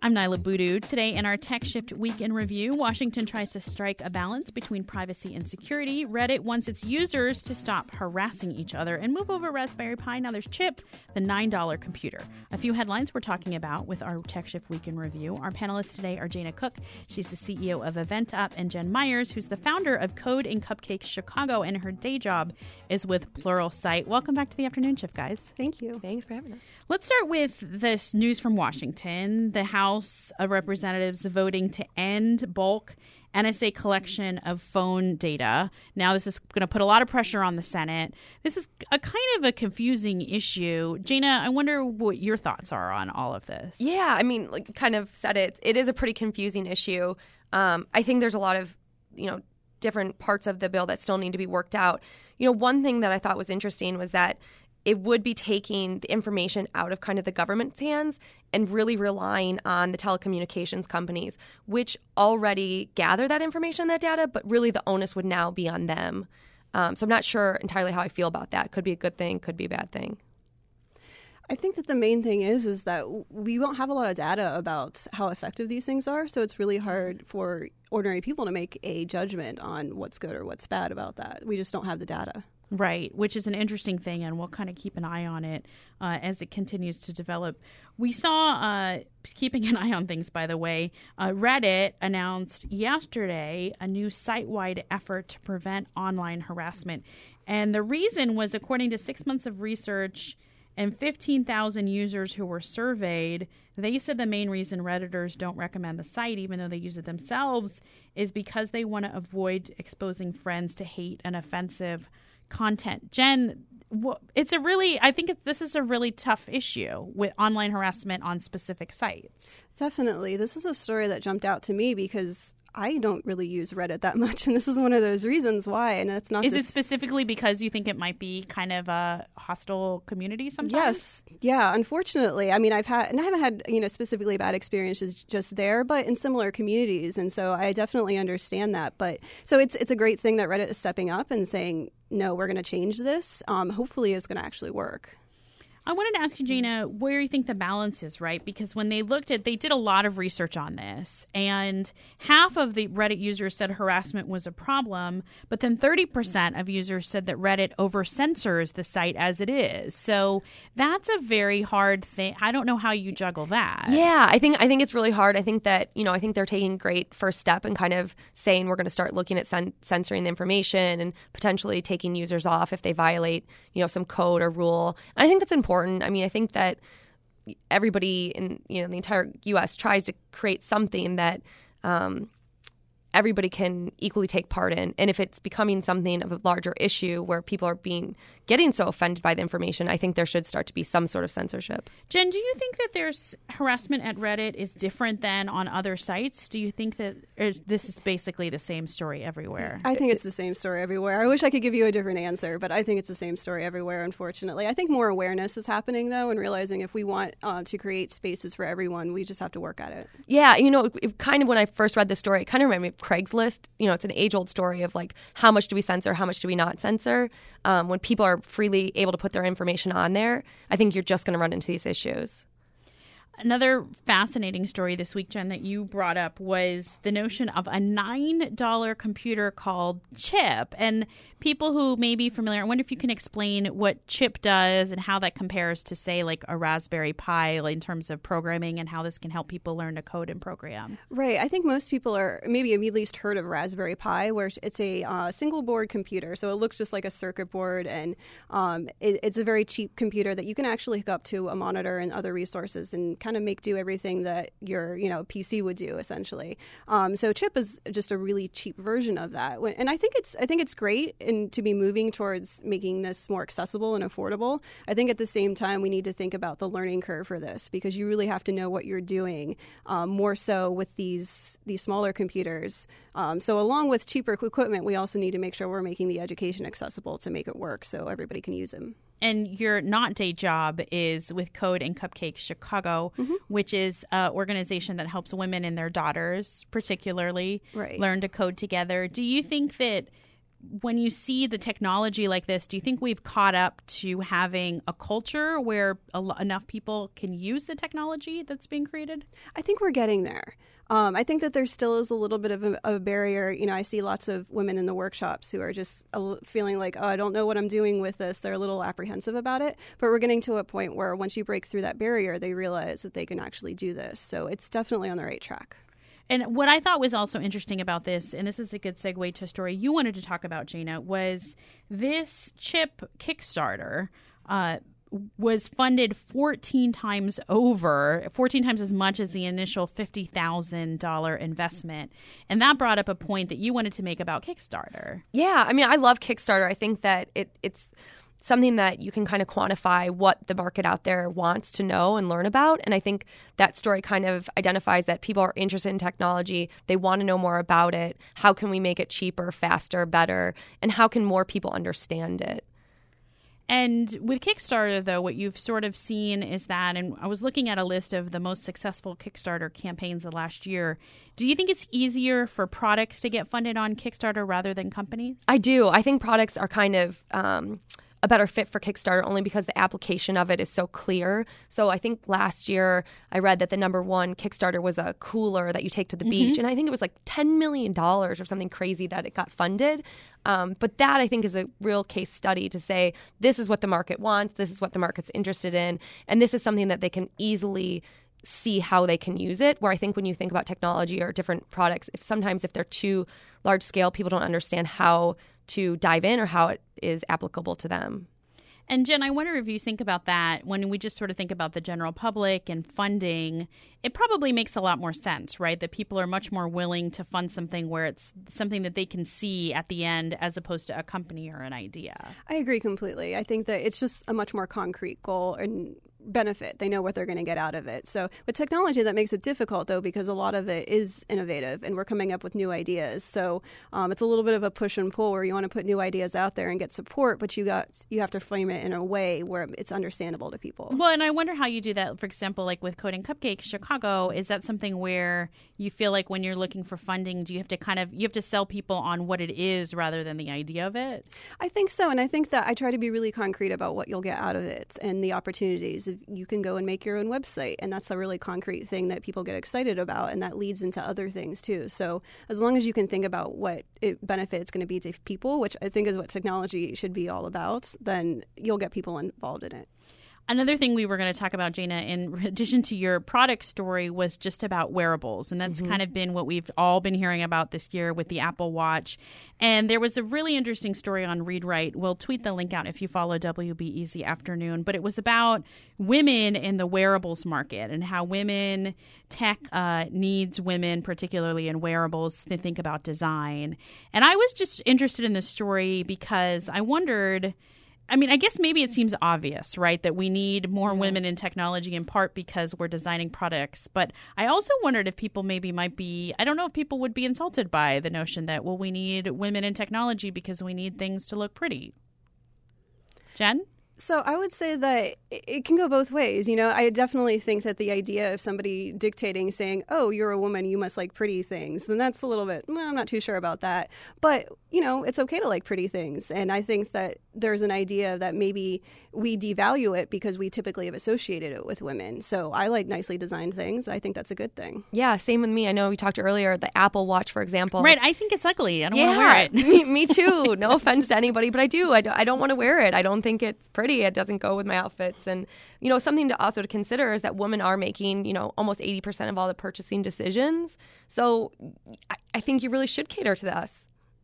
I'm Niala Boodhoo. Today in our Tech Shift Week in Review, Washington tries to strike a balance between privacy and security. Reddit wants its users to stop harassing each other and move over Raspberry Pi. Now there's Chip, the $9 computer. A few headlines we're talking about with our Tech Shift Week in Review. Our panelists today are Jana Cook. She's the CEO of EventUp, and Jen Myers, who's the founder of Code and Cupcake Chicago, and her day job is with Pluralsight. Welcome back to the afternoon shift, guys. Thank you. Thanks for having us. Let's start with this news from Washington. The House of Representatives voting to end bulk NSA collection of phone data. Now, this is going to put a lot of pressure on the Senate. This is a kind of a confusing issue. Jana, I wonder what your thoughts are on all of this. Yeah, I mean, like kind of said it. It is a pretty confusing issue. Um, I think there's a lot of you know different parts of the bill that still need to be worked out. You know, one thing that I thought was interesting was that it would be taking the information out of kind of the government's hands and really relying on the telecommunications companies, which already gather that information, that data, but really the onus would now be on them. Um, so I'm not sure entirely how I feel about that. Could be a good thing, could be a bad thing. I think that the main thing is is that we won't have a lot of data about how effective these things are, so it's really hard for ordinary people to make a judgment on what's good or what's bad about that. We just don't have the data. Right, which is an interesting thing, and we'll kind of keep an eye on it uh, as it continues to develop. We saw, uh, keeping an eye on things, by the way, uh, Reddit announced yesterday a new site wide effort to prevent online harassment. And the reason was according to six months of research and 15,000 users who were surveyed, they said the main reason Redditors don't recommend the site, even though they use it themselves, is because they want to avoid exposing friends to hate and offensive content. Jen, it's a really, I think this is a really tough issue with online harassment on specific sites. Definitely. This is a story that jumped out to me because I don't really use Reddit that much, and this is one of those reasons why. And it's not. Is this... it specifically because you think it might be kind of a hostile community sometimes? Yes. Yeah. Unfortunately, I mean, I've had, and I haven't had, you know, specifically bad experiences just there, but in similar communities, and so I definitely understand that. But so it's it's a great thing that Reddit is stepping up and saying, no, we're going to change this. Um, hopefully, it's going to actually work. I wanted to ask you, Gina, where you think the balance is, right? Because when they looked at, they did a lot of research on this, and half of the Reddit users said harassment was a problem, but then 30% of users said that Reddit over censors the site as it is. So that's a very hard thing. I don't know how you juggle that. Yeah, I think I think it's really hard. I think that you know, I think they're taking great first step and kind of saying we're going to start looking at cen- censoring the information and potentially taking users off if they violate you know some code or rule. And I think that's important important. I mean, I think that everybody in you know the entire U.S. tries to create something that um, everybody can equally take part in. And if it's becoming something of a larger issue where people are being getting so offended by the information, I think there should start to be some sort of censorship. Jen, do you think that there's harassment at Reddit is different than on other sites? Do you think that this is basically the same story everywhere? I think it's the same story everywhere. I wish I could give you a different answer, but I think it's the same story everywhere, unfortunately. I think more awareness is happening, though, and realizing if we want uh, to create spaces for everyone, we just have to work at it. Yeah, you know, it, kind of when I first read this story, it kind of reminded me of Craigslist. You know, it's an age old story of like, how much do we censor? How much do we not censor? Um, when people are freely able to put their information on there, I think you're just going to run into these issues. Another fascinating story this week, Jen, that you brought up was the notion of a $9 computer called Chip. And people who may be familiar, I wonder if you can explain what Chip does and how that compares to, say, like a Raspberry Pi in terms of programming and how this can help people learn to code and program. Right. I think most people are maybe at least heard of Raspberry Pi, where it's a uh, single board computer. So it looks just like a circuit board, and um, it, it's a very cheap computer that you can actually hook up to a monitor and other resources and kind of make do everything that your you know PC would do essentially. Um, so Chip is just a really cheap version of that, and I think it's I think it's great and to be moving towards making this more accessible and affordable. I think at the same time we need to think about the learning curve for this because you really have to know what you're doing um, more so with these these smaller computers. Um, so along with cheaper equipment, we also need to make sure we're making the education accessible to make it work so everybody can use them and your not day job is with Code and Cupcake Chicago, mm-hmm. which is an organization that helps women and their daughters, particularly, right. learn to code together. Do you think that when you see the technology like this, do you think we've caught up to having a culture where enough people can use the technology that's being created? I think we're getting there. Um, I think that there still is a little bit of a, a, barrier. You know, I see lots of women in the workshops who are just feeling like, oh, I don't know what I'm doing with this. They're a little apprehensive about it. But we're getting to a point where once you break through that barrier, they realize that they can actually do this. So it's definitely on the right track. And what I thought was also interesting about this, and this is a good segue to a story you wanted to talk about, Jana, was this chip Kickstarter. Uh, was funded 14 times over, 14 times as much as the initial $50,000 investment. And that brought up a point that you wanted to make about Kickstarter. Yeah, I mean, I love Kickstarter. I think that it, it's something that you can kind of quantify what the market out there wants to know and learn about. And I think that story kind of identifies that people are interested in technology. They want to know more about it. How can we make it cheaper, faster, better? And how can more people understand it? And with Kickstarter, though, what you've sort of seen is that, and I was looking at a list of the most successful Kickstarter campaigns of last year. Do you think it's easier for products to get funded on Kickstarter rather than companies? I do. I think products are kind of. Um, a better fit for Kickstarter only because the application of it is so clear. So I think last year I read that the number one Kickstarter was a cooler that you take to the mm-hmm. beach, and I think it was like ten million dollars or something crazy that it got funded. Um, but that I think is a real case study to say this is what the market wants, this is what the market's interested in, and this is something that they can easily see how they can use it where i think when you think about technology or different products if sometimes if they're too large scale people don't understand how to dive in or how it is applicable to them. And Jen, I wonder if you think about that when we just sort of think about the general public and funding, it probably makes a lot more sense, right? That people are much more willing to fund something where it's something that they can see at the end as opposed to a company or an idea. I agree completely. I think that it's just a much more concrete goal and benefit. They know what they're going to get out of it. So with technology, that makes it difficult though because a lot of it is innovative and we're coming up with new ideas. So um, it's a little bit of a push and pull where you want to put new ideas out there and get support, but you got you have to frame it in a way where it's understandable to people. Well, and I wonder how you do that. For example, like with Coding Cupcake Chicago, is that something where you feel like when you're looking for funding, do you have to kind of you have to sell people on what it is rather than the idea of it? I think so, and I think that I try to be really concrete about what you'll get out of it and the opportunities you can go and make your own website. And that's a really concrete thing that people get excited about. And that leads into other things too. So as long as you can think about what it benefit it's going to be to people, which I think is what technology should be all about, then you'll get people involved in it. Another thing we were going to talk about, Jana, in addition to your product story, was just about wearables. And that's mm-hmm. kind of been what we've all been hearing about this year with the Apple Watch. And there was a really interesting story on ReadWrite. We'll tweet the link out if you follow WBEZ Afternoon. But it was about women in the wearables market and how women, tech uh, needs women, particularly in wearables, to think about design. And I was just interested in this story because I wondered I mean, I guess maybe it seems obvious, right, that we need more yeah. women in technology in part because we're designing products. But I also wondered if people maybe might be, I don't know if people would be insulted by the notion that, well, we need women in technology because we need things to look pretty. Jen? So I would say that it can go both ways. You know, I definitely think that the idea of somebody dictating, saying, "Oh, you're a woman, you must like pretty things," then that's a little bit. Well, I'm not too sure about that. But you know, it's okay to like pretty things, and I think that there's an idea that maybe we devalue it because we typically have associated it with women. So I like nicely designed things. I think that's a good thing. Yeah, same with me. I know we talked earlier the Apple Watch, for example. Right. I think it's ugly. I don't yeah, want to wear it. me, me too. No offense to anybody, but I do. I don't, I don't want to wear it. I don't think it's pretty. It doesn't go with my And you know, something to also to consider is that women are making you know almost eighty percent of all the purchasing decisions. So I, I think you really should cater to us.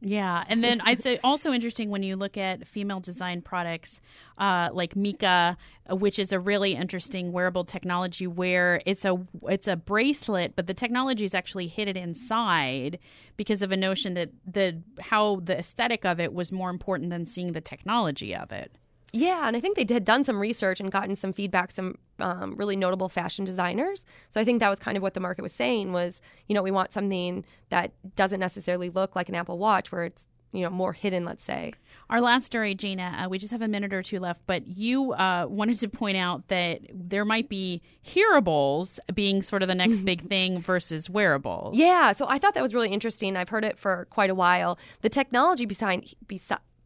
Yeah, and then I'd say also interesting when you look at female design products uh, like MICA, which is a really interesting wearable technology where it's a it's a bracelet, but the technology is actually hidden inside because of a notion that the how the aesthetic of it was more important than seeing the technology of it. Yeah, and I think they had done some research and gotten some feedback, some um, really notable fashion designers. So I think that was kind of what the market was saying was, you know, we want something that doesn't necessarily look like an Apple Watch, where it's you know more hidden. Let's say. Our last story, Jana, uh, we just have a minute or two left, but you uh, wanted to point out that there might be hearables being sort of the next big thing versus wearables. Yeah, so I thought that was really interesting. I've heard it for quite a while. The technology behind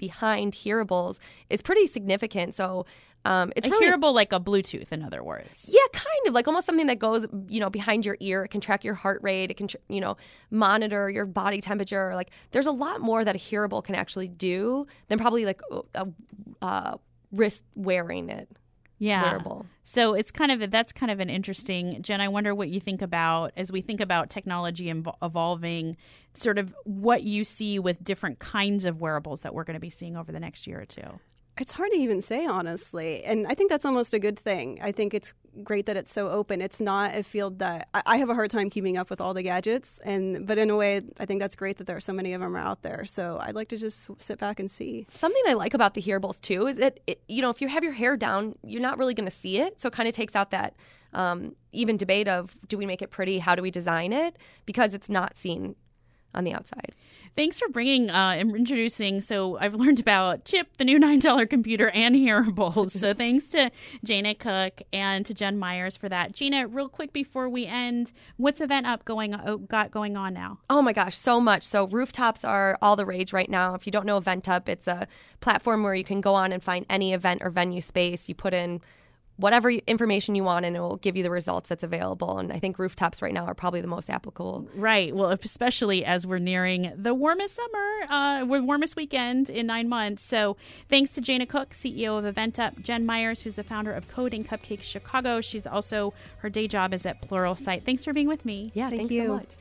behind hearables is pretty significant. So um, it's a really, hearable like a Bluetooth, in other words. Yeah, kind of like almost something that goes, you know, behind your ear. It can track your heart rate. It can, you know, monitor your body temperature. Like, there's a lot more that a hearable can actually do than probably like a, a wrist wearing it. Yeah. Wearable. So it's kind of a, that's kind of an interesting. Jen, I wonder what you think about as we think about technology evolving. Sort of what you see with different kinds of wearables that we're going to be seeing over the next year or two. It's hard to even say, honestly. And I think that's almost a good thing. I think it's great that it's so open. It's not a field that I, have a hard time keeping up with all the gadgets. And but in a way, I think that's great that there are so many of them out there. So I'd like to just sit back and see. Something I like about the hair hearables too is that it, you know if you have your hair down, you're not really going to see it. So it kind of takes out that um, even debate of do we make it pretty? How do we design it? Because it's not seen on the outside. Thanks for bringing uh, and introducing. So I've learned about Chip, the new nine dollar computer, and hearables. so thanks to Jana Cook and to Jen Myers for that. Jana, real quick before we end, what's EventUp going uh, got going on now? Oh my gosh, so much. So rooftops are all the rage right now. If you don't know EventUp, it's a platform where you can go on and find any event or venue space. You put in whatever information you want and it will give you the results that's available. And i think rooftops right now are probably the most applicable. Right. Well especially as we're nearing the warmest summer uh warmest weekend in nine months. So thanks to jana cook ceo of eventup jen myers who's the founder of coding cupcakes chicago. She's also her day job is at pluralsight thanks for being with me. Yeah thank thanks you. so much